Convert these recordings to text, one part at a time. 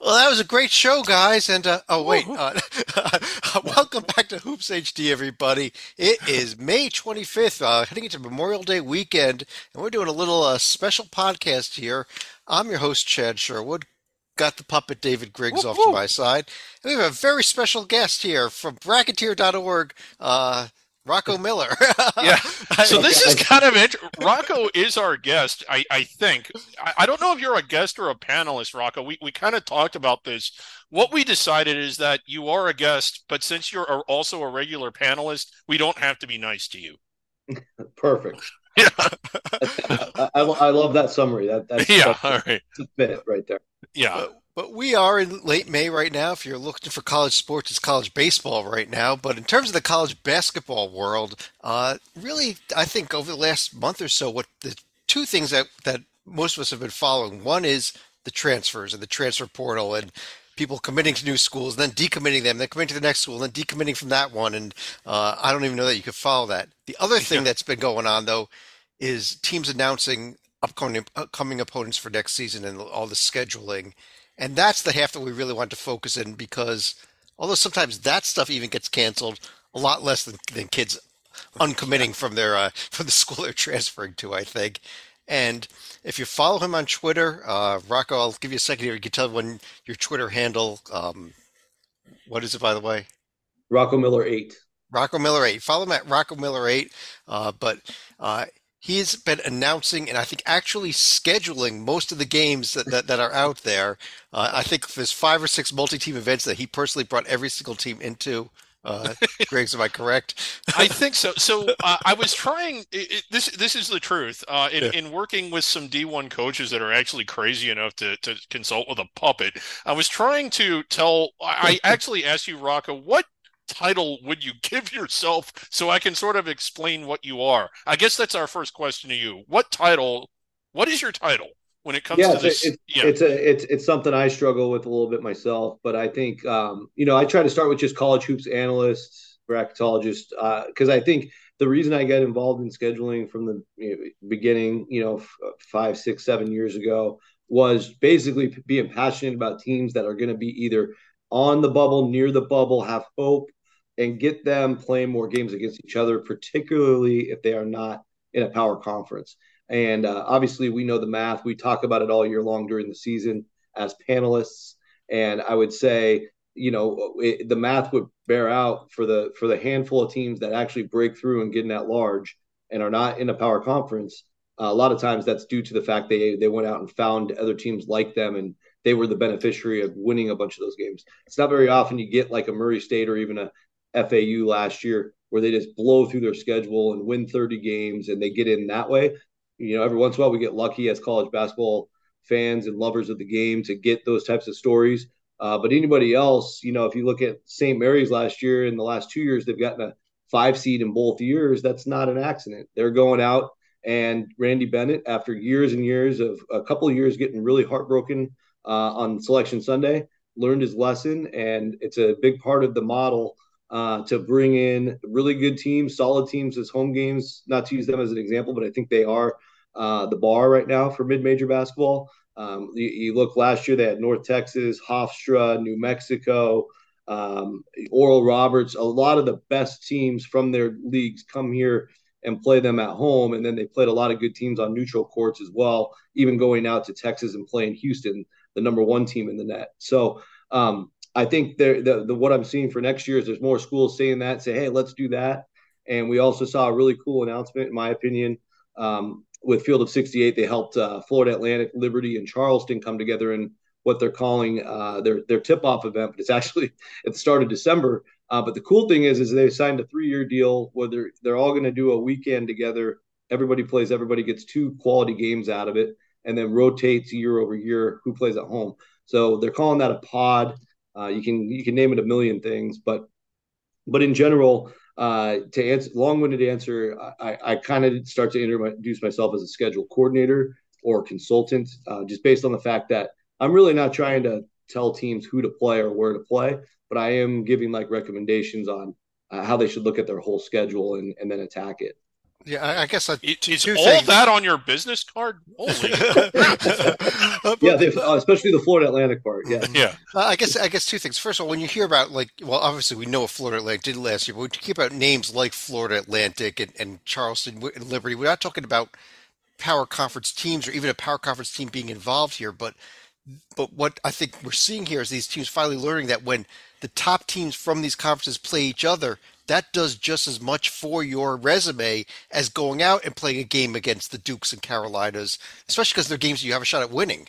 Well, that was a great show, guys. And uh, oh, wait, uh, welcome back to Hoops HD, everybody. It is May 25th, uh, heading into Memorial Day weekend, and we're doing a little uh, special podcast here. I'm your host, Chad Sherwood. Got the puppet David Griggs off to my side. And we have a very special guest here from Bracketeer.org. Rocco Miller. yeah. So this is kind of it. Rocco is our guest, I, I think. I, I, don't know if you're a guest or a panelist, Rocco. We, we kind of talked about this. What we decided is that you are a guest, but since you're also a regular panelist, we don't have to be nice to you. Perfect. Yeah. I, I, I, love that summary. That, that's, yeah, that's, all right. That's right there. Yeah. But we are in late May right now. If you're looking for college sports, it's college baseball right now. But in terms of the college basketball world, uh, really, I think over the last month or so, what the two things that, that most of us have been following one is the transfers and the transfer portal and people committing to new schools, and then decommitting them, then committing to the next school, and then decommitting from that one. And uh, I don't even know that you could follow that. The other thing that's been going on, though, is teams announcing upcoming, upcoming opponents for next season and all the scheduling. And that's the half that we really want to focus in because although sometimes that stuff even gets canceled, a lot less than, than kids uncommitting from their uh, from the school they're transferring to, I think. And if you follow him on Twitter, uh, Rocco, I'll give you a second here. You can tell when your Twitter handle. Um, what is it, by the way? Rocco Miller eight. Rocco Miller eight. Follow him at Rocco Miller eight. Uh, but uh, he's been announcing and I think actually scheduling most of the games that, that, that are out there. Uh, I think there's five or six multi-team events that he personally brought every single team into. Uh, Griggs, am I correct? I think so. So uh, I was trying. It, this this is the truth. Uh, in, yeah. in working with some D1 coaches that are actually crazy enough to, to consult with a puppet, I was trying to tell. I actually asked you, Rocco, what title would you give yourself so I can sort of explain what you are? I guess that's our first question to you. What title, what is your title when it comes yeah, to this? It's, yeah. it's a it's it's something I struggle with a little bit myself, but I think um, you know, I try to start with just college hoops analyst, bracketologist, because uh, I think the reason I got involved in scheduling from the you know, beginning, you know, f- five, six, seven years ago, was basically being passionate about teams that are going to be either on the bubble, near the bubble, have hope, and get them playing more games against each other, particularly if they are not in a power conference. And uh, obviously, we know the math. We talk about it all year long during the season as panelists. And I would say, you know, it, the math would bear out for the for the handful of teams that actually break through and get in that large and are not in a power conference. Uh, a lot of times, that's due to the fact they they went out and found other teams like them and they were the beneficiary of winning a bunch of those games. It's not very often you get like a Murray State or even a FAU last year, where they just blow through their schedule and win 30 games and they get in that way. You know, every once in a while we get lucky as college basketball fans and lovers of the game to get those types of stories. Uh, but anybody else, you know, if you look at St. Mary's last year, in the last two years, they've gotten a five seed in both years. That's not an accident. They're going out and Randy Bennett, after years and years of a couple of years getting really heartbroken uh, on Selection Sunday, learned his lesson, and it's a big part of the model uh, to bring in really good teams, solid teams as home games. Not to use them as an example, but I think they are uh, the bar right now for mid-major basketball. Um, you, you, look last year; they had North Texas, Hofstra, New Mexico, um, Oral Roberts. A lot of the best teams from their leagues come here and play them at home, and then they played a lot of good teams on neutral courts as well. Even going out to Texas and playing Houston, the number one team in the net. So um, I think the, the what I'm seeing for next year is there's more schools saying that, say, hey, let's do that. And we also saw a really cool announcement, in my opinion, um, with Field of 68. They helped uh, Florida Atlantic, Liberty, and Charleston come together in what they're calling uh, their their tip off event. But it's actually at the start of December. Uh, but the cool thing is, is they signed a three year deal where they're they're all going to do a weekend together. Everybody plays. Everybody gets two quality games out of it, and then rotates year over year who plays at home. So they're calling that a pod. Uh, you can you can name it a million things, but but in general, uh, to answer long-winded answer, I, I kind of start to introduce myself as a schedule coordinator or consultant, uh, just based on the fact that I'm really not trying to tell teams who to play or where to play, but I am giving like recommendations on uh, how they should look at their whole schedule and, and then attack it. Yeah, I, guess I, it, is all things. that on your business card? Holy! yeah, uh, especially the Florida Atlantic part. Yeah, yeah. Uh, I guess I guess two things. First of all, when you hear about like, well, obviously we know what Florida Atlantic did last year, but when you hear about names like Florida Atlantic and, and Charleston and Liberty, we're not talking about power conference teams or even a power conference team being involved here, but but what I think we're seeing here is these teams finally learning that when the top teams from these conferences play each other, that does just as much for your resume as going out and playing a game against the Dukes and Carolinas, especially because they're games you have a shot at winning.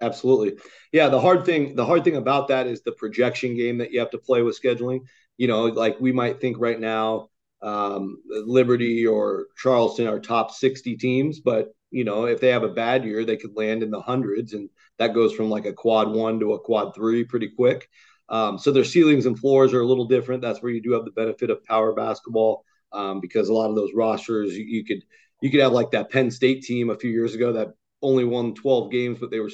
Absolutely. Yeah, the hard thing the hard thing about that is the projection game that you have to play with scheduling. You know, like we might think right now um, Liberty or Charleston are top 60 teams, but you know, if they have a bad year, they could land in the hundreds and that goes from like a quad 1 to a quad 3 pretty quick. Um, so their ceilings and floors are a little different. That's where you do have the benefit of power basketball um, because a lot of those rosters you, you, could you could have like that Penn State team a few years ago that only won 12 games, but they were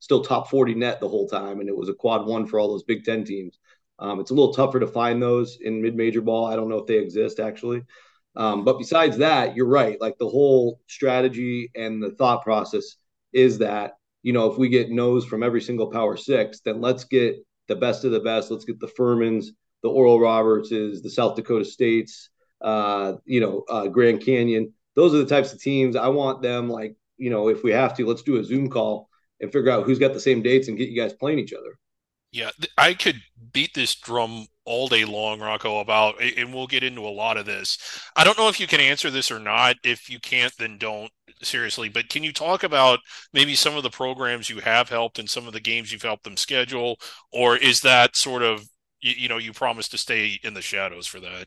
still top 40 net the whole time, and it was a quad one for all those Big Ten teams. Um, it's a little tougher to find those in mid-major ball. I don't know if they exist actually. Um, but besides that, you're right. Like the whole strategy and the thought process is that you know if we get no's from every single Power Six, then let's get the best of the best. Let's get the Furmans, the Oral Robertses, the South Dakota States, uh, you know, uh, Grand Canyon. Those are the types of teams I want them. Like, you know, if we have to, let's do a Zoom call and figure out who's got the same dates and get you guys playing each other. Yeah, I could beat this drum all day long, Rocco, about, and we'll get into a lot of this. I don't know if you can answer this or not. If you can't, then don't seriously. But can you talk about maybe some of the programs you have helped and some of the games you've helped them schedule, or is that sort of you, you know you promise to stay in the shadows for that?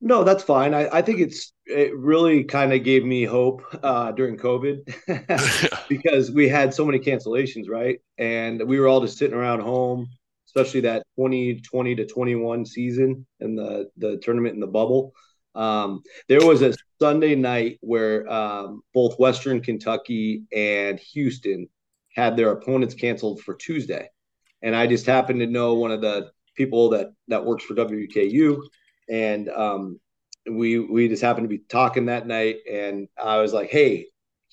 No, that's fine. I, I think it's it really kind of gave me hope uh, during COVID because we had so many cancellations, right? And we were all just sitting around home, especially that 2020 to 21 season and the the tournament in the bubble. Um, there was a Sunday night where um, both Western Kentucky and Houston had their opponents canceled for Tuesday, and I just happened to know one of the people that that works for WKU, and um, we we just happened to be talking that night, and I was like, "Hey,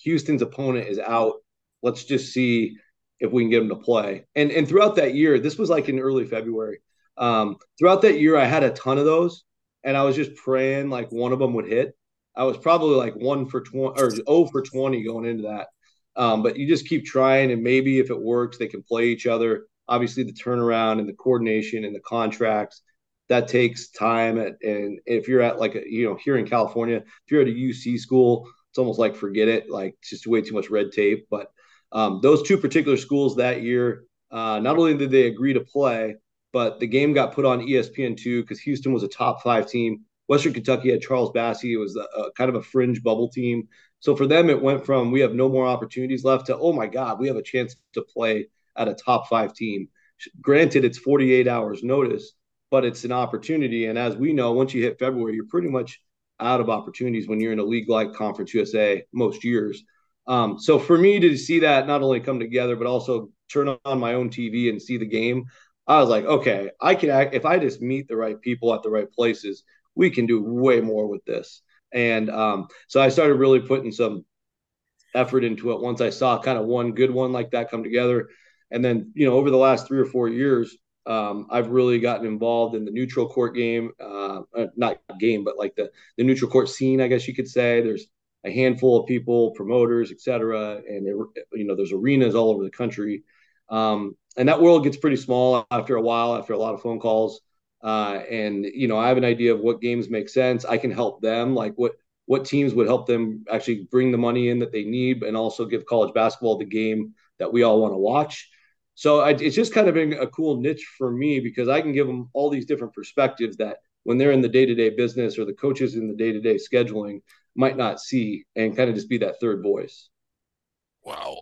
Houston's opponent is out. Let's just see if we can get them to play." And and throughout that year, this was like in early February. Um, throughout that year, I had a ton of those and I was just praying like one of them would hit. I was probably like one for 20 or 0 for 20 going into that. Um, but you just keep trying, and maybe if it works, they can play each other. Obviously, the turnaround and the coordination and the contracts that takes time. At, and if you're at like a, you know here in California, if you're at a UC school, it's almost like forget it. Like just way too much red tape. But um, those two particular schools that year, uh, not only did they agree to play, but the game got put on ESPN2 because Houston was a top five team. Western Kentucky had Charles Bassey. It was a, a, kind of a fringe bubble team. So for them, it went from we have no more opportunities left to, oh my God, we have a chance to play at a top five team. Granted, it's 48 hours notice, but it's an opportunity. And as we know, once you hit February, you're pretty much out of opportunities when you're in a league like Conference USA most years. Um, so for me to see that not only come together, but also turn on my own TV and see the game, I was like, okay, I can act if I just meet the right people at the right places, we can do way more with this. And um, so I started really putting some effort into it once I saw kind of one good one like that come together. And then, you know, over the last three or four years, um, I've really gotten involved in the neutral court game, uh, uh not game, but like the the neutral court scene, I guess you could say. There's a handful of people, promoters, et cetera, and you know, there's arenas all over the country um, and that world gets pretty small after a while, after a lot of phone calls. Uh, and you know, I have an idea of what games make sense. I can help them, like what what teams would help them actually bring the money in that they need, and also give college basketball the game that we all want to watch. So I, it's just kind of been a cool niche for me because I can give them all these different perspectives that when they're in the day to day business or the coaches in the day to day scheduling might not see, and kind of just be that third voice. Wow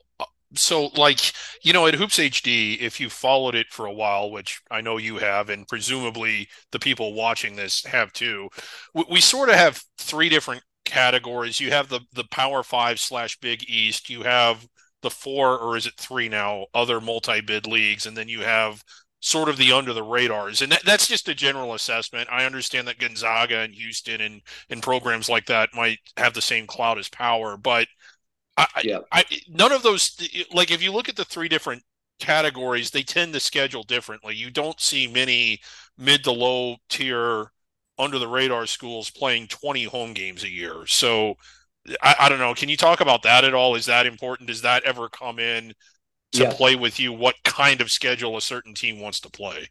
so like you know at hoops hd if you followed it for a while which i know you have and presumably the people watching this have too we, we sort of have three different categories you have the the power five slash big east you have the four or is it three now other multi-bid leagues and then you have sort of the under the radars. And that, that's just a general assessment. I understand that Gonzaga and Houston and, and programs like that might have the same cloud as power, but I, yeah. I, none of those, like if you look at the three different categories, they tend to schedule differently. You don't see many mid to low tier under the radar schools playing 20 home games a year. So I, I don't know. Can you talk about that at all? Is that important? Does that ever come in to yes. play with you what kind of schedule a certain team wants to play.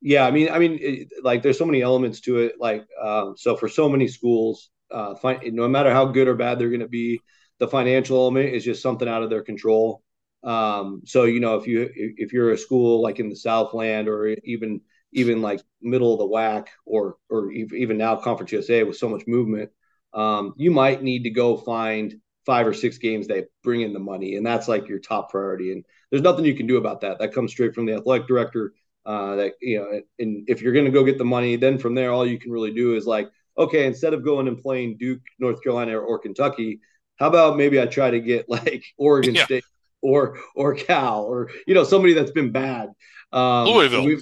Yeah, I mean, I mean, it, like there's so many elements to it. Like, um, so for so many schools, uh, find, no matter how good or bad they're going to be, the financial element is just something out of their control. Um, so you know, if you if you're a school like in the Southland or even even like middle of the WAC or or even now Conference USA with so much movement, um, you might need to go find five or six games that bring in the money, and that's like your top priority. And there's nothing you can do about that. That comes straight from the athletic director. Uh, that you know, and if you're going to go get the money, then from there, all you can really do is like, okay, instead of going and playing Duke, North Carolina, or, or Kentucky, how about maybe I try to get like Oregon yeah. State or or Cal or you know somebody that's been bad. Um, Louisville.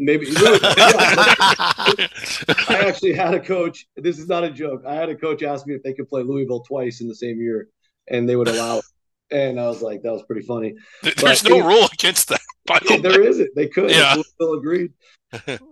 Maybe I actually had a coach. This is not a joke. I had a coach ask me if they could play Louisville twice in the same year, and they would allow it. And I was like, that was pretty funny. There's but, no rule against that. Yeah, there isn't. They could. Yeah. Still agreed.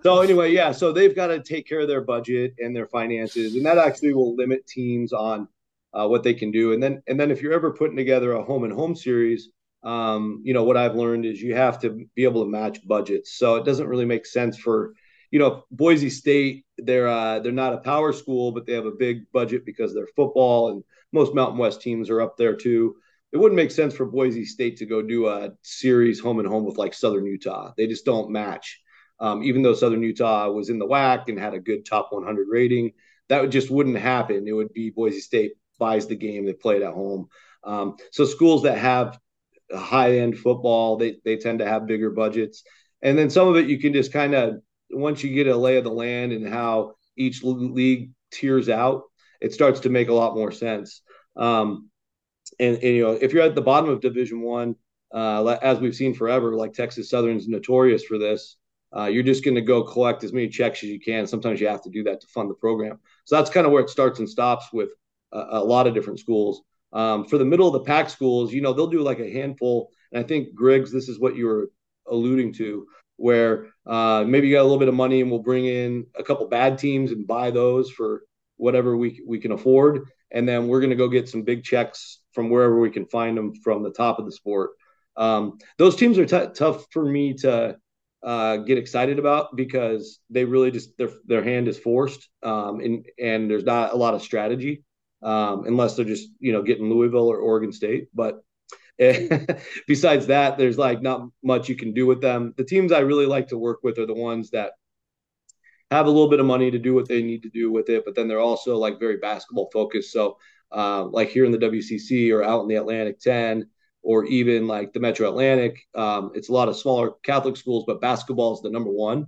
so anyway, yeah. So they've got to take care of their budget and their finances, and that actually will limit teams on uh, what they can do. And then, and then if you're ever putting together a home and home series, um, you know what I've learned is you have to be able to match budgets. So it doesn't really make sense for you know Boise State. They're uh, they're not a power school, but they have a big budget because they're football, and most Mountain West teams are up there too. It wouldn't make sense for Boise State to go do a series home and home with like Southern Utah. They just don't match. Um, even though Southern Utah was in the WAC and had a good top 100 rating, that just wouldn't happen. It would be Boise State buys the game, they play it at home. Um, so schools that have high end football. They they tend to have bigger budgets, and then some of it you can just kind of once you get a lay of the land and how each league tiers out, it starts to make a lot more sense. Um, and, and you know if you're at the bottom of Division One, uh, as we've seen forever, like Texas Southern's notorious for this. Uh, you're just going to go collect as many checks as you can. Sometimes you have to do that to fund the program. So that's kind of where it starts and stops with a, lot of different schools. Um, for the middle of the pack schools, you know, they'll do like a handful. And I think Griggs, this is what you were alluding to, where uh, maybe you got a little bit of money and we'll bring in a couple bad teams and buy those for whatever we we can afford, and then we're going to go get some big checks from wherever we can find them from the top of the sport. Um, those teams are t- tough for me to uh, get excited about because they really just their their hand is forced, um, and and there's not a lot of strategy um, unless they're just you know getting Louisville or Oregon State. But besides that, there's like not much you can do with them. The teams I really like to work with are the ones that have a little bit of money to do what they need to do with it, but then they're also like very basketball focused. So uh, like here in the WCC or out in the Atlantic 10 or even like the Metro Atlantic, um, it's a lot of smaller Catholic schools, but basketball is the number one.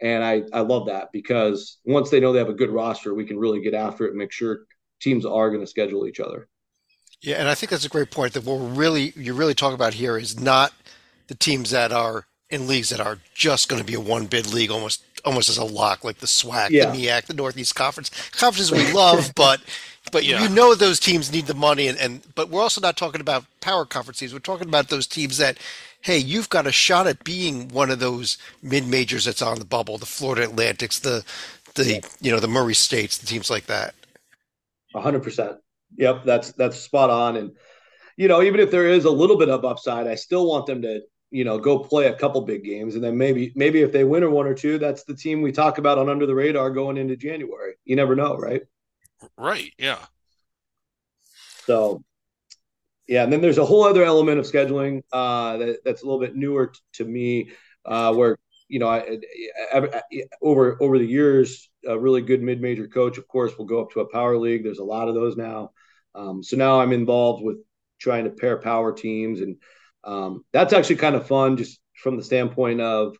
And I, I love that because once they know they have a good roster, we can really get after it and make sure teams are going to schedule each other. Yeah, and I think that's a great point. That what we're really you're really talking about here is not the teams that are in leagues that are just going to be a one bid league, almost almost as a lock, like the SWAC, yeah. the MEAC, the Northeast Conference, conferences we love, but but yeah. you know those teams need the money, and, and but we're also not talking about power conferences. We're talking about those teams that, hey, you've got a shot at being one of those mid majors that's on the bubble, the Florida Atlantics, the the yeah. you know the Murray States, the teams like that hundred percent. Yep, that's that's spot on. And you know, even if there is a little bit of upside, I still want them to you know go play a couple big games, and then maybe maybe if they win or one or two, that's the team we talk about on under the radar going into January. You never know, right? Right. Yeah. So yeah, and then there's a whole other element of scheduling uh, that, that's a little bit newer t- to me, uh, where you know, I, I, I, over over the years, a really good mid-major coach, of course, will go up to a power league. There's a lot of those now. Um, so now I'm involved with trying to pair power teams, and um, that's actually kind of fun, just from the standpoint of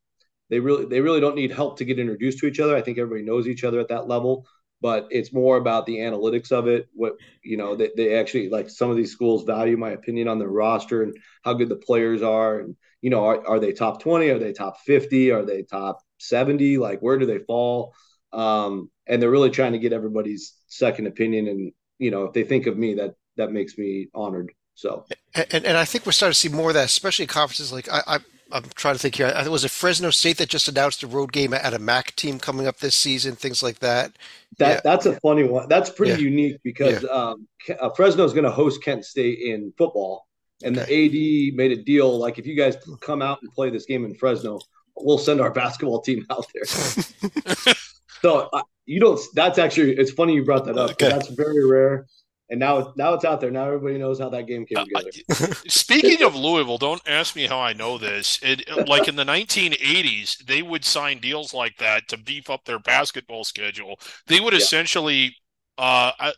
they really they really don't need help to get introduced to each other. I think everybody knows each other at that level. but it's more about the analytics of it. What you know, they, they actually like some of these schools value my opinion on their roster and how good the players are, and you know, are, are they top twenty? Are they top fifty? Are they top seventy? Like where do they fall? Um, and they're really trying to get everybody's second opinion, and you know, if they think of me, that that makes me honored. So, and, and I think we're starting to see more of that, especially in conferences like I, I I'm trying to think here. I was it Fresno State that just announced a road game at a MAC team coming up this season, things like that. That yeah. that's a funny one. That's pretty yeah. unique because yeah. um, uh, Fresno is going to host Kent State in football, and okay. the AD made a deal like if you guys come out and play this game in Fresno, we'll send our basketball team out there. so you don't. That's actually it's funny you brought that up. Okay. That's very rare and now now it's out there. Now everybody knows how that game came uh, together. Uh, speaking of Louisville, don't ask me how I know this. It like in the 1980s, they would sign deals like that to beef up their basketball schedule. They would yeah. essentially, uh,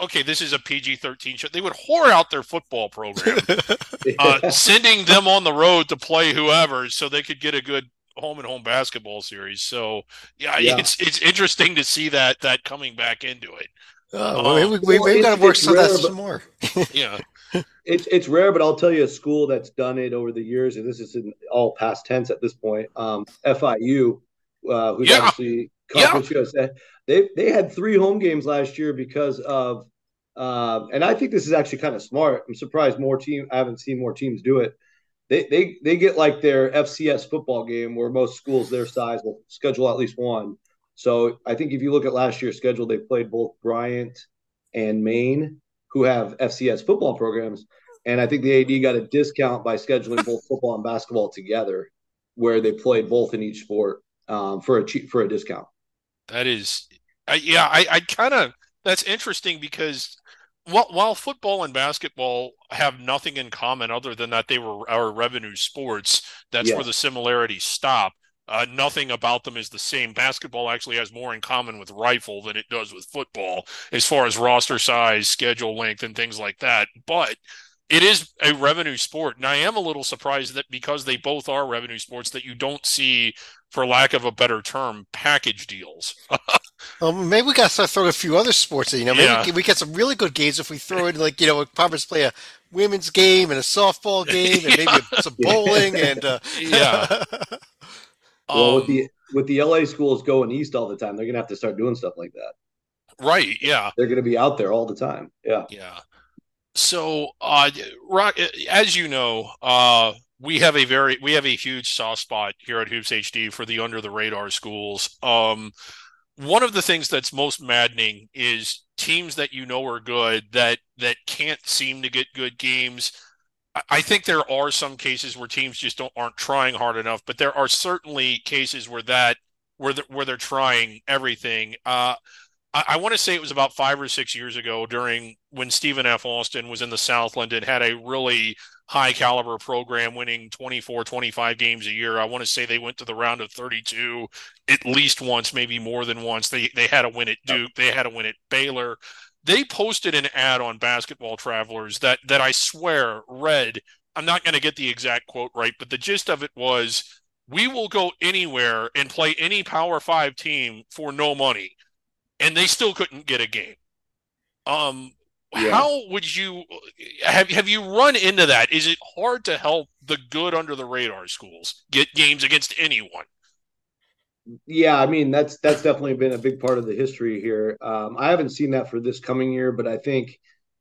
okay, this is a PG-13 show. They would whore out their football program, uh, sending them on the road to play whoever, so they could get a good home and home basketball series. So yeah, yeah, it's it's interesting to see that that coming back into it. Oh, well, we, we, well, we've got to work some, rare, that some more. yeah. It's it's rare, but I'll tell you a school that's done it over the years, and this is in all past tense at this point. Um, FIU, uh, who's yeah. obviously conference yeah. USA, they they had three home games last year because of, uh, and I think this is actually kind of smart. I'm surprised more team. I haven't seen more teams do it. They they they get like their FCS football game where most schools their size will schedule at least one so I think if you look at last year's schedule, they played both Bryant and Maine, who have FCS football programs. And I think the AD got a discount by scheduling both football and basketball together, where they played both in each sport um, for a cheap, for a discount. That is, I, yeah, I, I kind of that's interesting because while, while football and basketball have nothing in common other than that they were our revenue sports, that's where the similarities stop. Uh, nothing about them is the same. Basketball actually has more in common with rifle than it does with football, as far as roster size, schedule length, and things like that. But it is a revenue sport, and I am a little surprised that because they both are revenue sports, that you don't see, for lack of a better term, package deals. well, maybe we got to start throwing a few other sports. In, you know, maybe yeah. we get some really good games if we throw in like you know, Conference play a women's game and a softball game and maybe some bowling and uh... yeah. Well, um, with the with the LA schools going east all the time, they're gonna have to start doing stuff like that. Right. Yeah. They're gonna be out there all the time. Yeah. Yeah. So, uh, Rock, as you know, uh, we have a very we have a huge soft spot here at Hoops HD for the under the radar schools. Um, one of the things that's most maddening is teams that you know are good that that can't seem to get good games I think there are some cases where teams just don't aren't trying hard enough, but there are certainly cases where that where the, where they're trying everything. Uh, I, I want to say it was about five or six years ago during when Stephen F. Austin was in the Southland and had a really high caliber program winning 24, 25 games a year. I want to say they went to the round of 32 at least once, maybe more than once. They they had a win at Duke, they had a win at Baylor they posted an ad on Basketball Travelers that that I swear read. I'm not going to get the exact quote right, but the gist of it was, "We will go anywhere and play any Power Five team for no money," and they still couldn't get a game. Um, yeah. how would you have have you run into that? Is it hard to help the good under the radar schools get games against anyone? Yeah, I mean that's that's definitely been a big part of the history here. Um, I haven't seen that for this coming year, but I think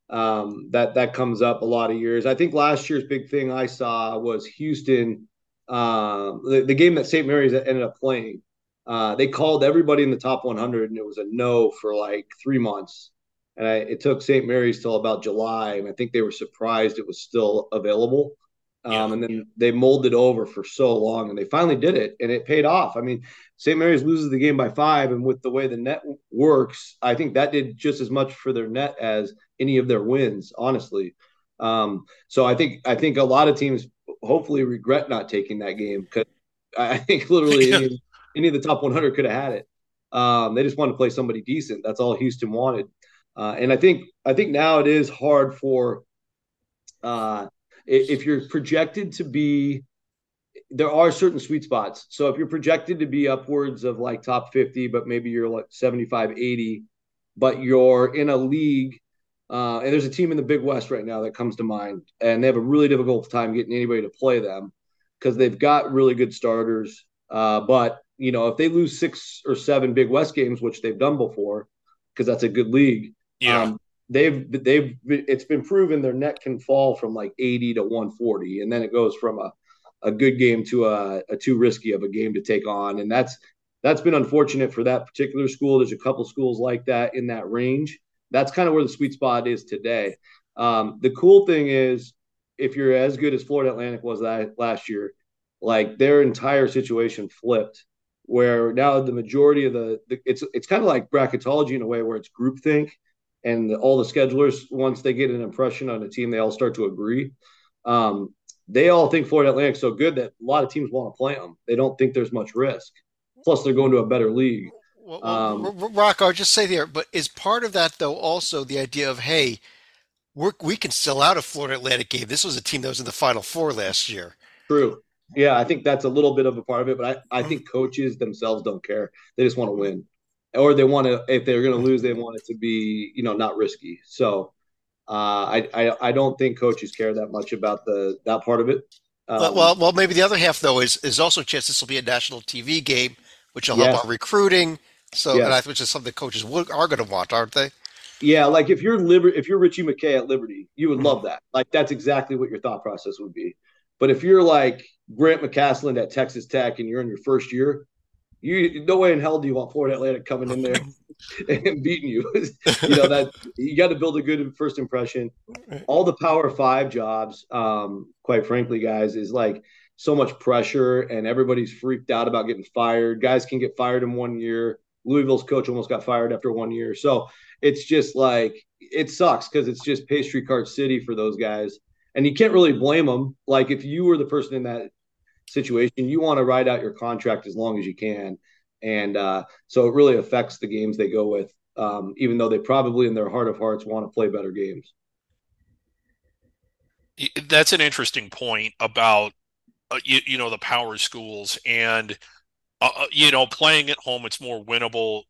um, that that comes up a lot of years. I think last year's big thing I saw was Houston, uh, the, the, game that St. Mary's ended up playing. Uh, they called everybody in the top 100, and it was a no for like three months. And I, it took St. Mary's till about July, and I think they were surprised it was still available. Um, yeah. And then they molded over for so long, and they finally did it, and it paid off. I mean, St. Mary's loses the game by five, and with the way the net works, I think that did just as much for their net as any of their wins, honestly. Um, so I think I think a lot of teams hopefully regret not taking that game because I think literally any, of the top 100 could have had it. Um, they just wanted to play somebody decent. That's all Houston wanted. Uh, and I think I think now it is hard for uh, if you're projected to be there are certain sweet spots. So if you're projected to be upwards of like top 50, but maybe you're like 75, 80, but you're in a league. Uh, and there's a team in the Big West right now that comes to mind, and they have a really difficult time getting anybody to play them because they've got really good starters. Uh, but you know, if they lose six or seven Big West games, which they've done before, because that's a good league, yeah. Um, they've they've it's been proven their net can fall from like 80 to 140, and then it goes from a a good game to a, a too risky of a game to take on, and that's that's been unfortunate for that particular school. There's a couple schools like that in that range. That's kind of where the sweet spot is today. Um, the cool thing is, if you're as good as Florida Atlantic was that last year, like their entire situation flipped, where now the majority of the, the it's it's kind of like bracketology in a way where it's groupthink, and all the schedulers once they get an impression on a team, they all start to agree. Um, they all think Florida Atlantic's so good that a lot of teams want to play them. They don't think there's much risk. Plus, they're going to a better league. Well, um, Rock, I'll just say there, but is part of that though also the idea of hey, we we can sell out a Florida Atlantic game. This was a team that was in the Final Four last year. True. Yeah, I think that's a little bit of a part of it, but I, I think coaches themselves don't care. They just want to win, or they want to. If they're going to lose, they want it to be you know not risky. So uh, I, I I don't think coaches care that much about the that part of it. Um, well, well, maybe the other half though is is also a chance this will be a national TV game which will help our recruiting. So, yes. and I, which is something coaches are going to want, aren't they? Yeah, like if you're Liber- if you're Ritchie McKay at Liberty, you would love that. Like that's exactly what your thought process would be. But if you're like Grant McCasland at Texas Tech and you're in your first year, you no way in hell do you want Florida Atlantic coming in there and beating you. you know that you got to build a good first impression. All the Power Five jobs, um, quite frankly, guys, is like so much pressure and everybody's freaked out about getting fired. Guys can get fired in one year. Louisville's coach almost got fired after one year. So it's just like it sucks because it's just pastry cart city for those guys. And you can't really blame them. Like if you were the person in that situation, you want to ride out your contract as long as you can. And uh, so it really affects the games they go with, um, even though they probably in their heart of hearts want to play better games. That's an interesting point about uh, you, you, know the power schools and uh, uh, you know playing at home it's more winnable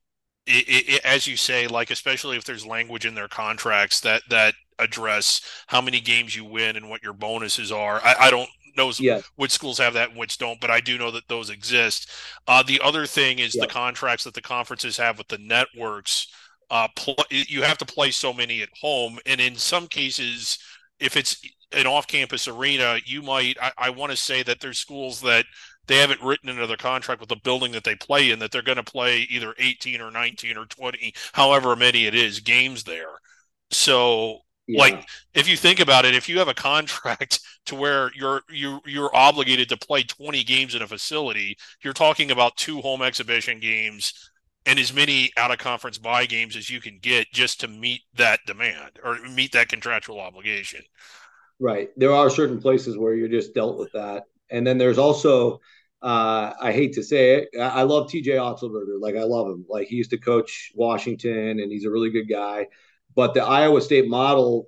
it, it, as you say like especially if there's language in their contracts that that address how many games you win and what your bonuses are i, I don't know yeah. which schools have that and which don't but i do know that those exist uh, the other thing is yeah. the contracts that the conferences have with the networks uh, pl- you have to play so many at home and in some cases if it's an off-campus arena, you might. I, I want to say that there's schools that they haven't written into their contract with the building that they play in that they're going to play either 18 or 19 or 20, however many it is, games there. So, yeah. like, if you think about it, if you have a contract to where you're you you're obligated to play 20 games in a facility, you're talking about two home exhibition games and as many out of conference buy games as you can get just to meet that demand or meet that contractual obligation. Right. There are certain places where you're just dealt with that. And then there's also, uh, I hate to say it, I love TJ Otzelberger. Like, I love him. Like, he used to coach Washington and he's a really good guy. But the Iowa State model,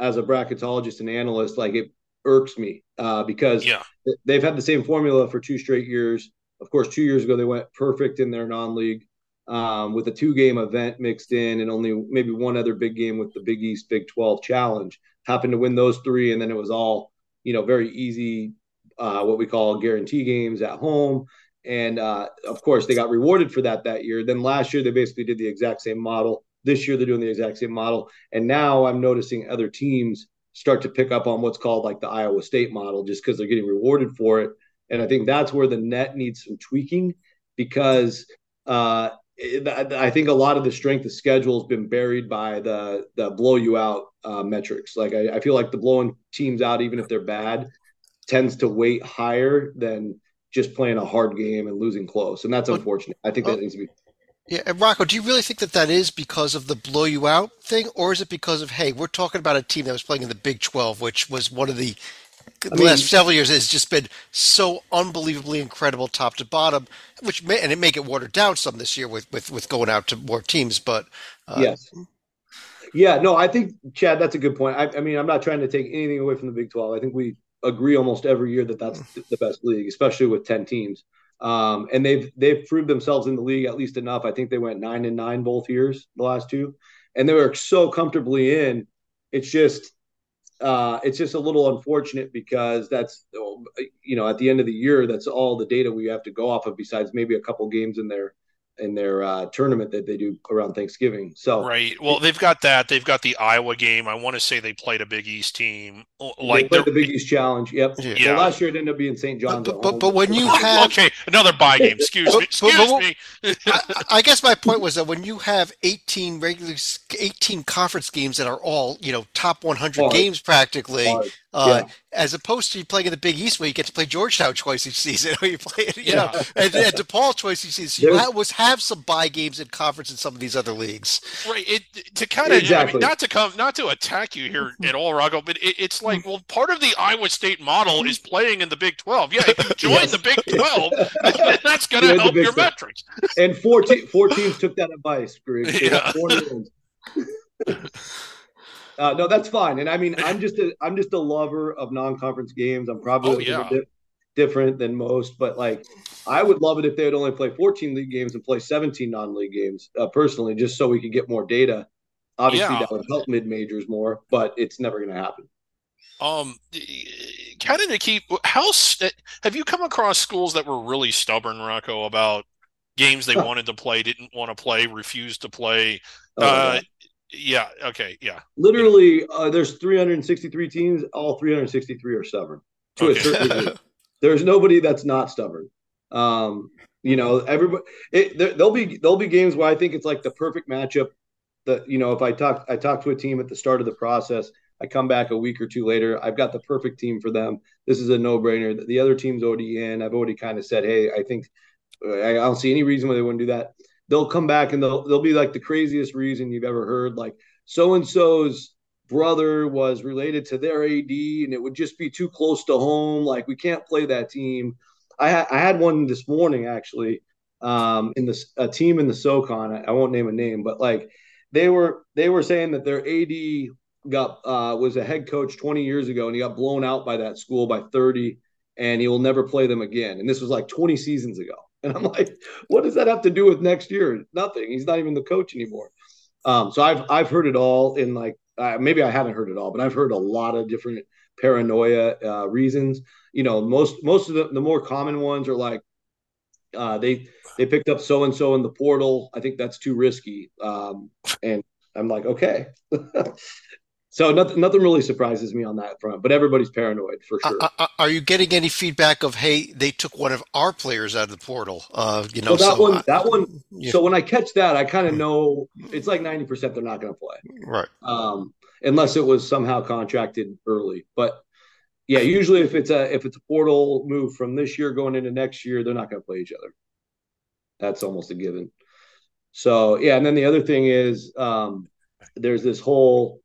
as a bracketologist and analyst, like, it irks me uh, because yeah. they've had the same formula for two straight years. Of course, two years ago, they went perfect in their non league. Um, with a two game event mixed in and only maybe one other big game with the Big East Big 12 challenge happened to win those three, and then it was all you know very easy, uh, what we call guarantee games at home. And uh, of course, they got rewarded for that that year. Then last year, they basically did the exact same model. This year, they're doing the exact same model. And now I'm noticing other teams start to pick up on what's called like the Iowa State model just because they're getting rewarded for it. And I think that's where the net needs some tweaking because uh, I think a lot of the strength of schedule has been buried by the the blow you out uh, metrics. Like I, I, feel like the blowing teams out, even if they're bad, tends to weight higher than just playing a hard game and losing close, and that's unfortunate. I think that needs to be. Yeah, and Rocco, do you really think that that is because of the blow you out thing, or is it because of hey, we're talking about a team that was playing in the Big Twelve, which was one of the the mean, last several years has just been so unbelievably incredible top to bottom, which may, and it may get watered down some this year with with, with going out to more teams. But uh, yes, yeah, no, I think Chad, that's a good point. I, I, mean, I'm not trying to take anything away from the Big 12. I think we agree almost every year that that's the best league, especially with 10 teams. Um, and they've they've proved themselves in the league at least enough. I think they went nine and nine both years, the last two, and they were so comfortably in. It's just uh, it's just a little unfortunate because that's you know at the end of the year that's all the data we have to go off of besides maybe a couple games in there in their uh, tournament that they do around Thanksgiving. So right, well, they've got that. They've got the Iowa game. I want to say they played a Big East team. Like the Big East Challenge. Yep. Yeah. So last year it ended up being St. John's. But, but, but when you have okay, another buy game. Excuse me. Excuse but, me. I, I, guess my point was that when you have 18 regular 18 conference games that are all you know top 100 games practically. Hard. Uh, yeah. As opposed to playing in the Big East, where you get to play Georgetown twice each season, or you play, you yeah. know, and, and DePaul twice each season. So you have, have some bye games in conference in some of these other leagues, right? It, to kind of exactly. I mean, not to come, not to attack you here at all, Rocco, but it, it's like, well, part of the Iowa State model is playing in the Big Twelve. Yeah, if you join yes. the Big Twelve, that's going to help your 12. metrics. And 14, four teams took that advice, Greg. Yeah. Uh, no, that's fine. And I mean, I'm just a I'm just a lover of non-conference games. I'm probably oh, yeah. di- different than most, but like I would love it if they would only play 14 league games and play 17 non-league games. Uh, personally, just so we could get more data. Obviously, yeah. that would help mid majors more, but it's never going to happen. Um, kind of to keep how have you come across schools that were really stubborn, Rocco, about games they wanted to play, didn't want to play, refused to play? Oh, uh, yeah. Okay. Yeah. Literally, uh, there's 363 teams. All 363 are stubborn to okay. a certain degree. there's nobody that's not stubborn. Um, you know, everybody. It, there, will be there'll be games where I think it's like the perfect matchup. That you know, if I talk I talk to a team at the start of the process, I come back a week or two later, I've got the perfect team for them. This is a no brainer. The other team's already in. I've already kind of said, hey, I think I don't see any reason why they wouldn't do that they'll come back and they'll they'll be like the craziest reason you've ever heard. Like so and so's brother was related to their AD, and it would just be too close to home. Like we can't play that team. I, ha- I had one this morning actually um, in the a team in the SoCon. I, I won't name a name, but like they were they were saying that their AD got uh, was a head coach 20 years ago, and he got blown out by that school by 30, and he will never play them again. And this was like 20 seasons ago. And I'm like, what does that have to do with next year? Nothing. He's not even the coach anymore. Um, so I've I've heard it all in like uh, maybe I haven't heard it all, but I've heard a lot of different paranoia uh, reasons. You know, most most of the the more common ones are like uh, they they picked up so and so in the portal. I think that's too risky. Um, and I'm like, okay. So nothing, nothing really surprises me on that front, but everybody's paranoid for sure. Uh, uh, are you getting any feedback of, hey, they took one of our players out of the portal? Uh, you know, so that so one, I, that one. Yeah. So when I catch that, I kind of know it's like ninety percent they're not going to play, right? Um, unless it was somehow contracted early. But yeah, usually if it's a if it's a portal move from this year going into next year, they're not going to play each other. That's almost a given. So yeah, and then the other thing is um, there's this whole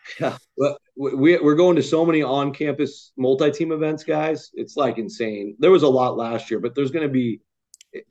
yeah, well, we, we're going to so many on-campus multi-team events, guys. It's like insane. There was a lot last year, but there's going to be,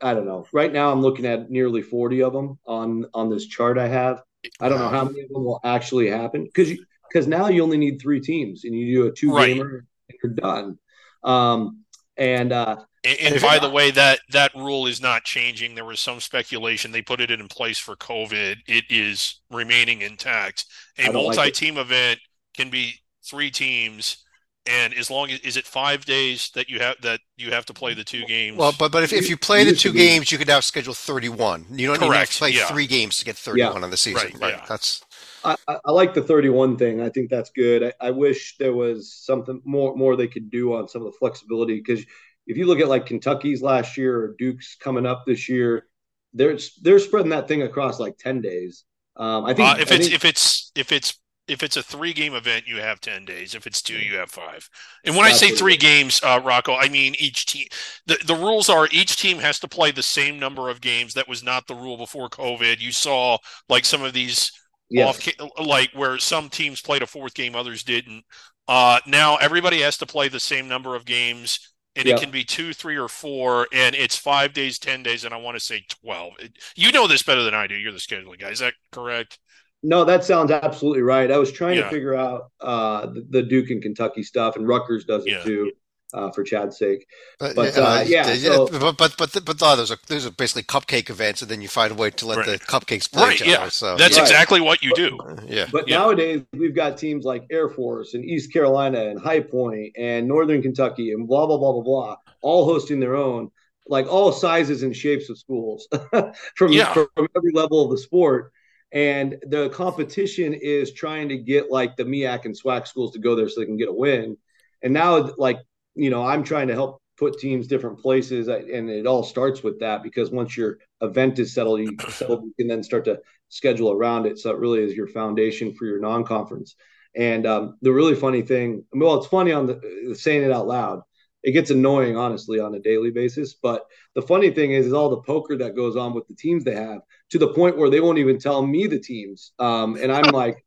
I don't know. Right now, I'm looking at nearly 40 of them on on this chart I have. I don't know how many of them will actually happen because because now you only need three teams and you do a two gamer right. and you're done. Um, and uh, and, and by the way, that that rule is not changing. There was some speculation they put it in place for COVID. It is remaining intact. A multi-team like event can be three teams, and as long as is it five days that you have that you have to play the two games. Well, but but if, if you play the two games, you can now schedule thirty-one. You don't Correct. need to play yeah. three games to get thirty-one yeah. on the season. Right. right. Yeah. That's. I, I, like the 31 thing. I think that's good. I, I, wish there was something more more they could do on some of the flexibility because if you look at like Kentucky's last year or Duke's coming up this year, they're they're spreading that thing across like ten days. Um, I think uh, if I it's think, if it's if it's if it's a three game event, you have 10 days. If it's two, you have five. And when I say three games, uh, Rocco, I mean each team. The, the rules are each team has to play the same number of games. That was not the rule before COVID. You saw like some of these yes. off, like where some teams played a fourth game, others didn't. Uh, now everybody has to play the same number of games and yep. it can be two, three, or four, and it's five days, ten days, and I want to say twelve. You know this better than I do. You're the scheduling guy. Is that correct? No, that sounds absolutely right. I was trying yeah. to figure out uh, the, the, Duke and Kentucky stuff, and Rutgers does it yeah. too. Uh, for Chad's sake. But, But, uh, uh, yeah, so- but but but but, but no, those are those are basically cupcake events, and then you find a way to let Right. the cupcakes play Right, each yeah. other. So That's Right. exactly what you do. yeah. But Yeah. nowadays we've got teams like Air Force and East Carolina and High Point and Northern Kentucky and blah blah blah blah blah, all hosting their own, like all sizes and shapes of schools from Yeah. from every level of the sport. And the competition is trying to get like the MEAC and SWAC schools to go there so they can get a win. And now, like you know, I'm trying to help put teams different places, and it all starts with that because once your event is settled, you, settled, you can then start to schedule around it. So it really is your foundation for your non-conference. And um, the really funny thing, well, it's funny on the saying it out loud. It gets annoying, honestly, on a daily basis. But the funny thing is, is all the poker that goes on with the teams they have to the point where they won't even tell me the teams. Um, and I'm like,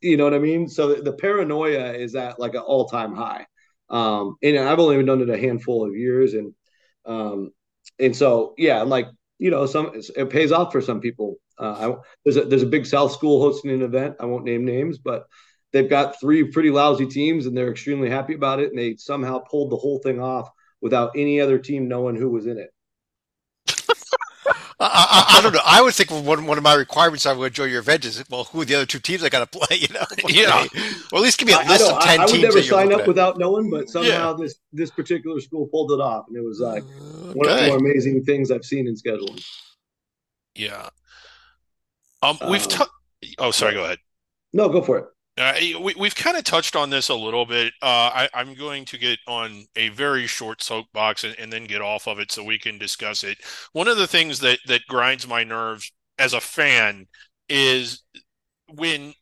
you know what I mean? So the, the paranoia is at like an all-time high. Um, and I've only been done it a handful of years, and um, and so yeah, like you know, some it pays off for some people. Uh, I, there's a there's a big South school hosting an event. I won't name names, but they've got three pretty lousy teams, and they're extremely happy about it. And they somehow pulled the whole thing off without any other team knowing who was in it. I, I, I don't know. I would think one one of my requirements I would enjoy your event is well, who are the other two teams I got to play? You know, Yeah. Or at least give me a I, I, list don't- of I, ten I would teams. never that you're sign looking up at. without knowing, but somehow this this particular school pulled it off, and it was like one of the Okay. more amazing things I've seen in scheduling. Yeah. Um, we've Um, t- oh, sorry. Go ahead. No, go for it. Uh, we, we've kind of touched on this a little bit. Uh, I, I'm going to get on a very short soapbox and, and then get off of it so we can discuss it. One of the things that that grinds my nerves as a fan is when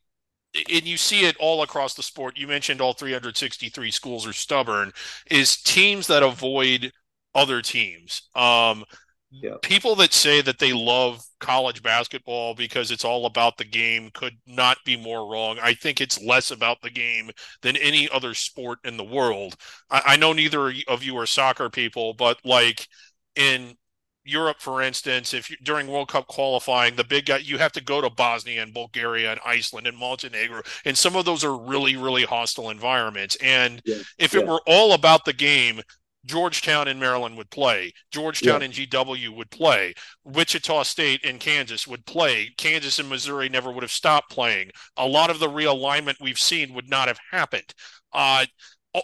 and you see it all across the sport. You mentioned all 363 schools are stubborn. Is teams that avoid other teams. Um, Yeah. People that say that they love college basketball because it's all about the game could not be more wrong. I think it's less about the game than any other sport in the world. I, I know neither of you are soccer people, but like in Europe, for instance, if you, during World Cup qualifying, the big guy, you have to go to Bosnia and Bulgaria and Iceland and Montenegro, and some of those are really, really hostile environments. And Yeah. if it were all about the game, Georgetown and Maryland would play. Georgetown and GW would play. Wichita State and Kansas would play. Kansas and Missouri never would have stopped playing. A lot of the realignment we've seen would not have happened. Uh,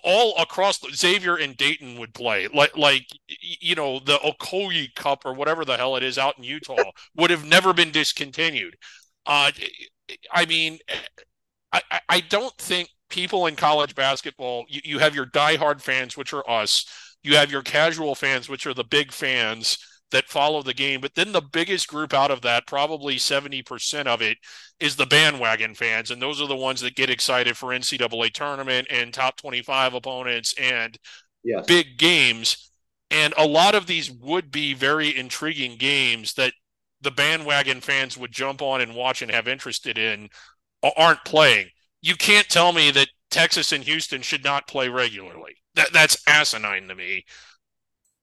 all across Xavier and Dayton would play like like you know the Okoye Cup or whatever the hell it is out in Utah would have never been discontinued. Uh, I mean, I, I- I don't think people in college basketball. You, you have your diehard fans, which are us. You have your casual fans, which are the big fans that follow the game. But then the biggest group out of that, probably 70% of it, is the bandwagon fans. And those are the ones that get excited for NCAA tournament and top 25 opponents and Yes. big games. And a lot of these would be very intriguing games that the bandwagon fans would jump on and watch and have interested in uh, aren't playing. You can't tell me that Texas and Houston should not play regularly. That that's asinine to me.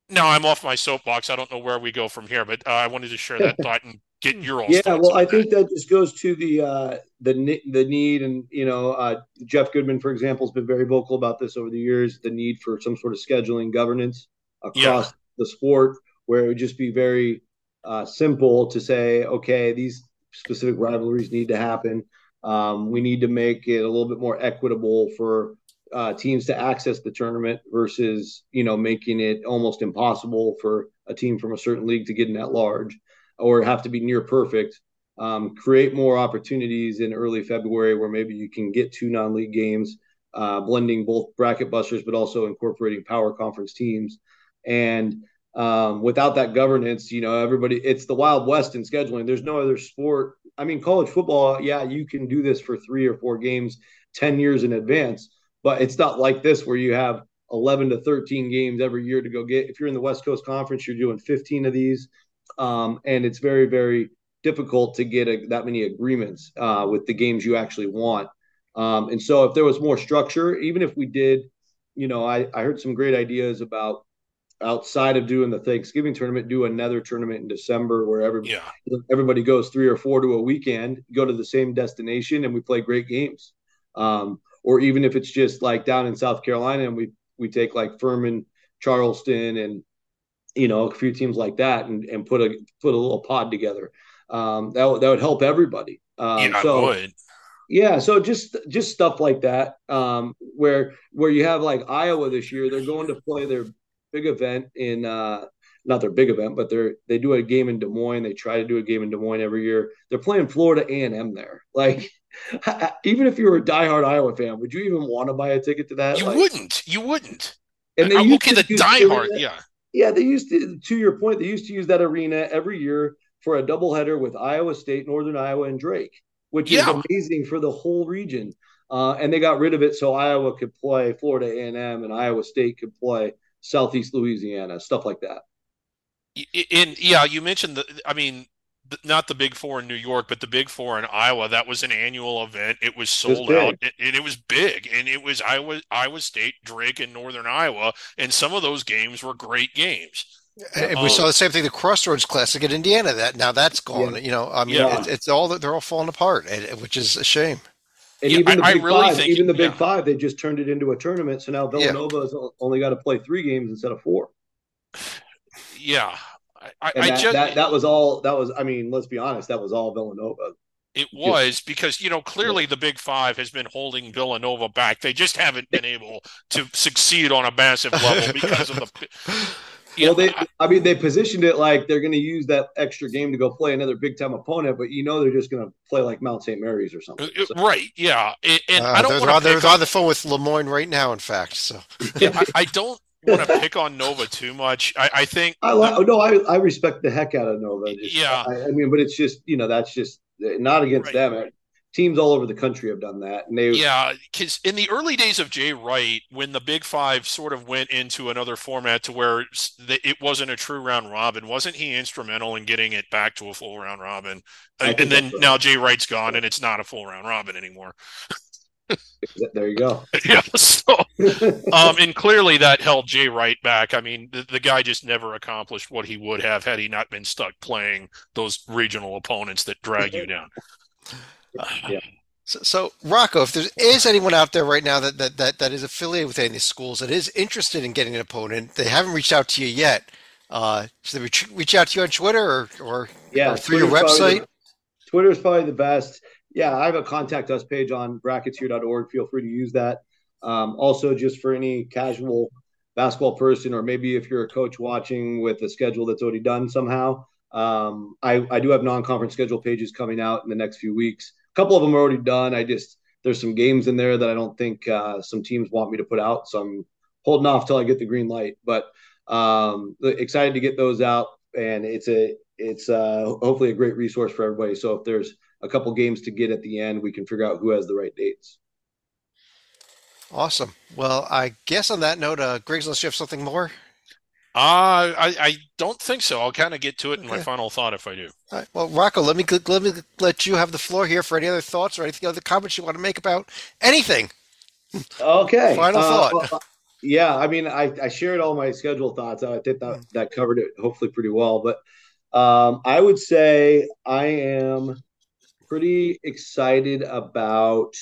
Now I'm off my soapbox. I don't know where we go from here, but uh, I wanted to share that thought and get your own Yeah, well, I that. think that just goes to the uh, the the need, and you know, uh, Jeff Goodman, for example, has been very vocal about this over the years. The need for some sort of scheduling governance across the sport, where it would just be very uh, simple to say, okay, these specific rivalries need to happen. Um, we need to make it a little bit more equitable for uh, teams to access the tournament versus you know making it almost impossible for a team from a certain league to get in at large or have to be near perfect. Um, create more opportunities in early February where maybe you can get two non-league games, uh, blending both bracket busters but also incorporating power conference teams. And um, without that governance, you know, everybody it's the wild west in scheduling. There's no other sport. I mean, college football, yeah, you can do this for three or four games 10 years in advance, but it's not like this where you have 11 to 13 games every year to go get. If you're in the West Coast Conference, you're doing 15 of these um, and it's very very difficult to get a, that many agreements uh, with the games you actually want. Um, and so, if there was more structure, even if we did, you know, I, I heard some great ideas about outside of doing the Thanksgiving tournament, do another tournament in December where everybody yeah, everybody goes three or four to a weekend, go to the same destination, and we play great games. Um, or even if it's just like down in South Carolina and we we take like Furman, Charleston, and you know a few teams like that, and, and put a put a little pod together. Um, that that would help everybody. Um, yeah, so, would. Yeah, so just just stuff like that, um, where where you have like Iowa this year, they're going to play their big event in uh, not their big event, but they're they do a game in Des Moines. They try to do a game in Des Moines every year. They're playing Florida A and M there. Like, even if you were a diehard Iowa fan, would you even want to buy a ticket to that? You like, wouldn't. You wouldn't. And they used okay, the diehard, yeah. Yeah, they used to. To your point, they used to use that arena every year for a doubleheader with Iowa State, Northern Iowa, and Drake, which Yeah. is amazing for the whole region. Uh, and they got rid of it so Iowa could play Florida A and M, and Iowa State could play Southeast Louisiana, stuff like that. Y- And yeah, you mentioned the. I mean, not the Big Four in New York, but the Big Four in Iowa. That was an annual event. It was sold big. out, and and it was big. And it was Iowa, Iowa State, Drake, and Northern Iowa. And some of those games were great games. And Oh. we um, saw the same thing, the Crossroads Classic at Indiana. That now that's gone. Yeah. You know, I mean, Yeah. it's, it's all they're all falling apart, which is a shame. And Yeah, even the I- I Big really Five, think- even the Big yeah. Five, they just turned it into a tournament. So now Yeah. Villanova has only got to play three games instead of four. Yeah, I, I, I that, just that that was all. That was. I mean, let's be honest. That was all Villanova. It was because, you know, clearly the Big Five has been holding Villanova back. They just haven't been able to succeed on a massive level because of the. You well, know, they. I mean, they positioned it like they're going to use that extra game to go play another big time opponent, but you know they're just going to play like Mount St. Mary's or something. uh, So, right, yeah, and, and Uh, I don't they're, want—they're on on, the phone with Le Moyne right now. In fact, so yeah, I, I don't want to pick on Nova too much. I, I think I like. No, I I respect the heck out of Nova. Just- Yeah. I, I mean, but it's just you know that's just not against Right. them. Teams all over the country have done that, and they. Yeah, because in the early days of Jay Wright, when the Big Five sort of went into another format to where it wasn't a true round robin, wasn't he instrumental in getting it back to a full round robin? I And, then right. now Jay Wright's gone, and it's not a full round robin anymore. There you go. yeah, so um, and clearly that held Jay Wright back. I mean, the, the guy just never accomplished what he would have had he not been stuck playing those regional opponents that drag you down. Yeah. So, so Rocco, if there is anyone out there right now that, that, that, that is affiliated with any of these schools that is interested in getting an opponent, they haven't reached out to you yet. Uh, should they reach, reach out to you on Twitter or, or, Yeah, or through your Twitter's probably website? Twitter is probably the best. Yeah, I have a contact us page on bracketeer.org. Feel free to use that. Um, also, just for any casual basketball person, or maybe if you're a coach watching with a schedule that's already done somehow, um, I, I do have non-conference schedule pages coming out in the next few weeks. A couple of them are already done. I just there's some games in there that I don't think uh, some teams want me to put out, so I'm holding off till I get the green light. But um, excited to get those out, and it's a it's uh, hopefully a great resource for everybody. So if there's a couple games to get at the end, we can figure out who has the right dates. Awesome. Well, I guess on that note, uh, Griggs, unless you have something more. Uh, I, I don't think so. I'll kind of get to it in my final thought if I do. All right. Well, Rocco, let me let me let you have the floor here for any other thoughts or anything other comments you want to make about anything. Okay. Final Uh, thought. well, yeah, I mean, I, I shared all my schedule thoughts. I think that that covered it hopefully pretty well. But um, I would say I am pretty excited about,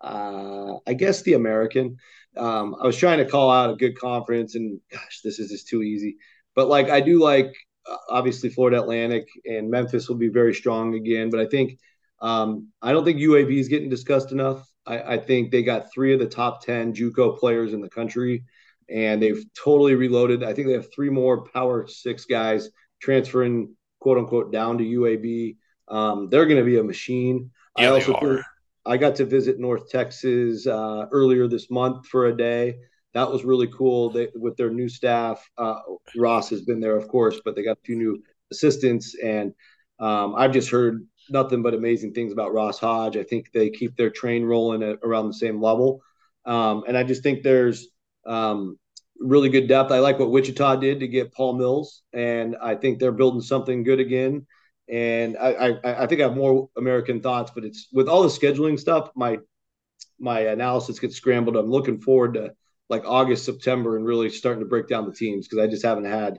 uh, I guess, the American. Um, I was trying to call out a good conference, and gosh, this is just too easy. But like, I do like uh, obviously Florida Atlantic and Memphis will be very strong again. But I think um, I don't think UAB is getting discussed enough. I, I think they got three of the top 10 JUCO players in the country, and they've totally reloaded. I think they have three more Power Six guys transferring, quote unquote, down to UAB. Um, they're going to be a machine. Yeah, I they are. think I got to visit North Texas uh, earlier this month for a day. That was really cool. They, with their new staff, uh, Ross has been there, of course, but they got few new assistants, and um, I've just heard nothing but amazing things about Ross Hodge. I think they keep their train rolling at around the same level, um, and I just think there's um, really good depth. I like what Wichita did to get Paul Mills, and I think they're building something good again. And I, I, I think I have more American thoughts, but it's with all the scheduling stuff, my my analysis gets scrambled. I'm looking forward to like August, September, and really starting to break down the teams because I just haven't had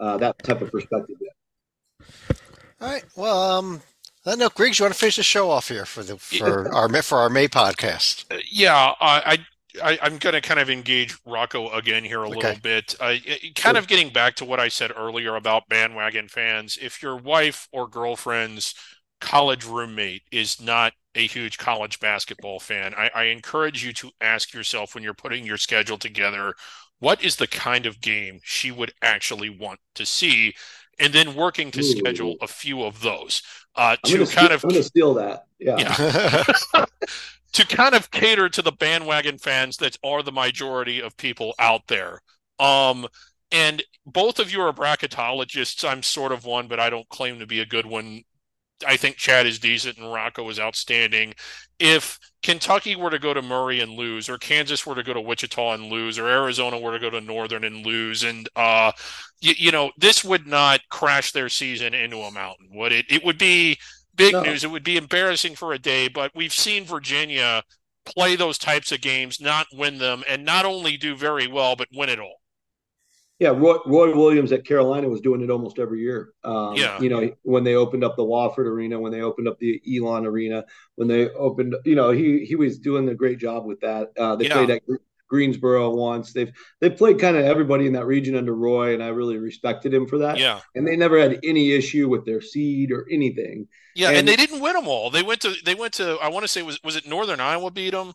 uh, that type of perspective yet. All right. Well, um, on that note, Griggs, you want to finish the show off here for the for our for our May podcast? Uh, Yeah, I, I I, am going to kind of engage Rocco again here a okay. little bit. Uh, kind of getting back to what I said earlier about bandwagon fans. If your wife or girlfriend's college roommate is not a huge college basketball fan, I, I encourage you to ask yourself when you're putting your schedule together, what is the kind of game she would actually want to see? And then working to Ooh. schedule a few of those uh, to kind steal, of. I'm going to steal that. Yeah. yeah. to kind of cater to the bandwagon fans that are the majority of people out there. Um, and both of you are bracketologists. I'm sort of one, but I don't claim to be a good one. I think Chad is decent and Rocco is outstanding. If Kentucky were to go to Murray and lose, or Kansas were to go to Wichita and lose, or Arizona were to go to Northern and lose, and uh, you, you know, this would not crash their season into a mountain, would it? It would be big no. news. It would be embarrassing for a day, but we've seen Virginia play those types of games, not win them, and not only do very well, but win it all. Yeah, Roy, Roy Williams at Carolina was doing it almost every year. Um, yeah, you know when they opened up the Wofford Arena, when they opened up the Elon Arena, when they opened, you know he he was doing a great job with that. Uh, they yeah. played at Greensboro once. They've they've played kind of everybody in that region under Roy, and I really respected him for that. Yeah, and they never had any issue with their seed or anything. Yeah, and, and they didn't win them all. They went to they went to I want to say was was it Northern Iowa beat them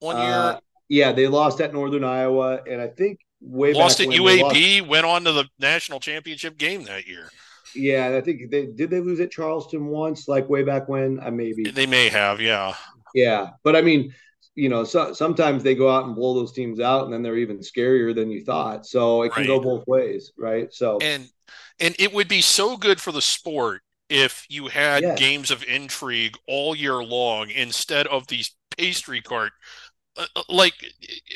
one year? Uh, yeah, they lost at Northern Iowa, and I think way lost at UAB. Lost... Went on to the national championship game that year. Yeah, I think they did. They lose at Charleston once, like way back when. I maybe they may have. Yeah, yeah, but I mean you know, so, sometimes they go out and blow those teams out, and then they're even scarier than you thought. So it can go both ways, right? So and and it would be so good for the sport if you had yeah. games of intrigue all year long instead of these pastry cart. Uh, uh, like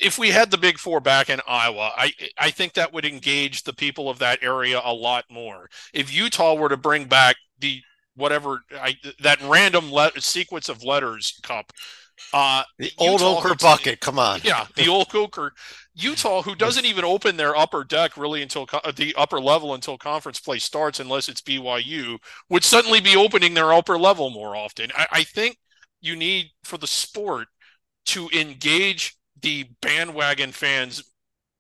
if we had the big four back in Iowa, I I think that would engage the people of that area a lot more. If Utah were to bring back the whatever I, that random le- sequence of letters cup uh, the old Utah, Oquirrh bucket. Come on. Yeah, the old Oquirrh. Utah, who doesn't even open their upper deck really until co- the upper level until conference play starts, unless it's BYU, would suddenly be opening their upper level more often. I, I think you need for the sport to engage the bandwagon fans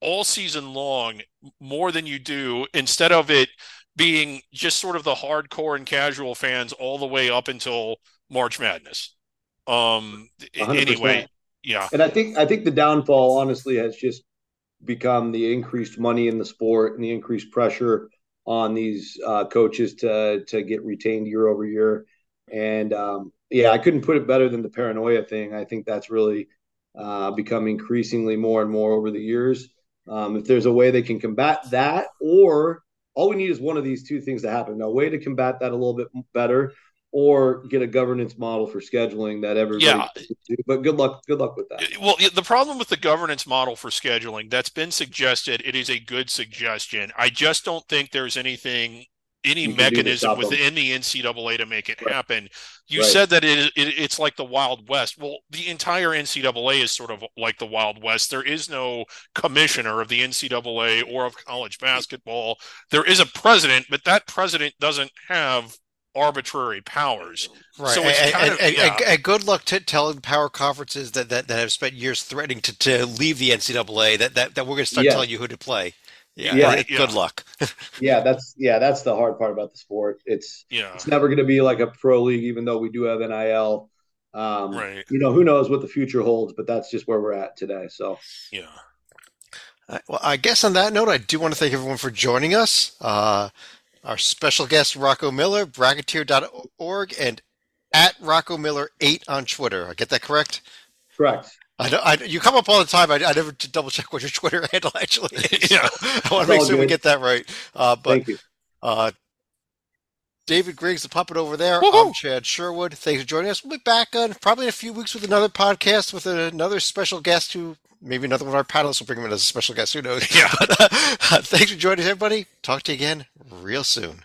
all season long more than you do instead of it being just sort of the hardcore and casual fans all the way up until March Madness. Um. 100%. Anyway, yeah. And I think I think the downfall, honestly, has just become the increased money in the sport and the increased pressure on these uh, coaches to to get retained year over year. And um, yeah, I couldn't put it better than the paranoia thing. I think that's really uh, become increasingly more and more over the years. Um, if there's a way they can combat that, or all we need is one of these two things to happen. A way to combat that a little bit better or get a governance model for scheduling that everybody yeah. But good luck. Good luck with that. Well, the problem with the governance model for scheduling that's been suggested, it is a good suggestion. I just don't think there's anything any mechanism within the NCAA to make it right. happen. You right. said that it, it, it's like the Wild West. Well, the entire NCAA is sort of like the Wild West. There is no commissioner of the NCAA or of college basketball. There is a president, but that president doesn't have arbitrary powers. Right. So it's and, kind and, of, yeah. and, good luck to telling power conferences that, that, that have spent years threatening to, to leave the NCAA that, that, that we're going to start yeah. telling you who to play. Yeah. yeah. Right? Good luck. yeah, that's yeah, that's the hard part about the sport. It's yeah, it's never going to be like a pro league, even though we do have NIL. Um, right. You know, who knows what the future holds, but that's just where we're at today. So yeah. well, I guess on that note, I do want to thank everyone for joining us. Uh, our special guest, Rocco Miller, bracketeer.org, and at Rocco Miller 8 on Twitter. I get that correct? Correct. I, I, you come up all the time. I, I never double check what your Twitter handle actually is. yeah. I want to make sure good. we get that right. Uh, but, Thank you. Uh, David Griggs, the puppet over there. Woo-hoo! I'm Chad Sherwood. Thanks for joining us. We'll be back on probably in a few weeks with another podcast with another special guest who maybe another one of our panelists will bring him in as a special guest. Who knows? Yeah. But, uh, thanks for joining us, everybody. Talk to you again real soon.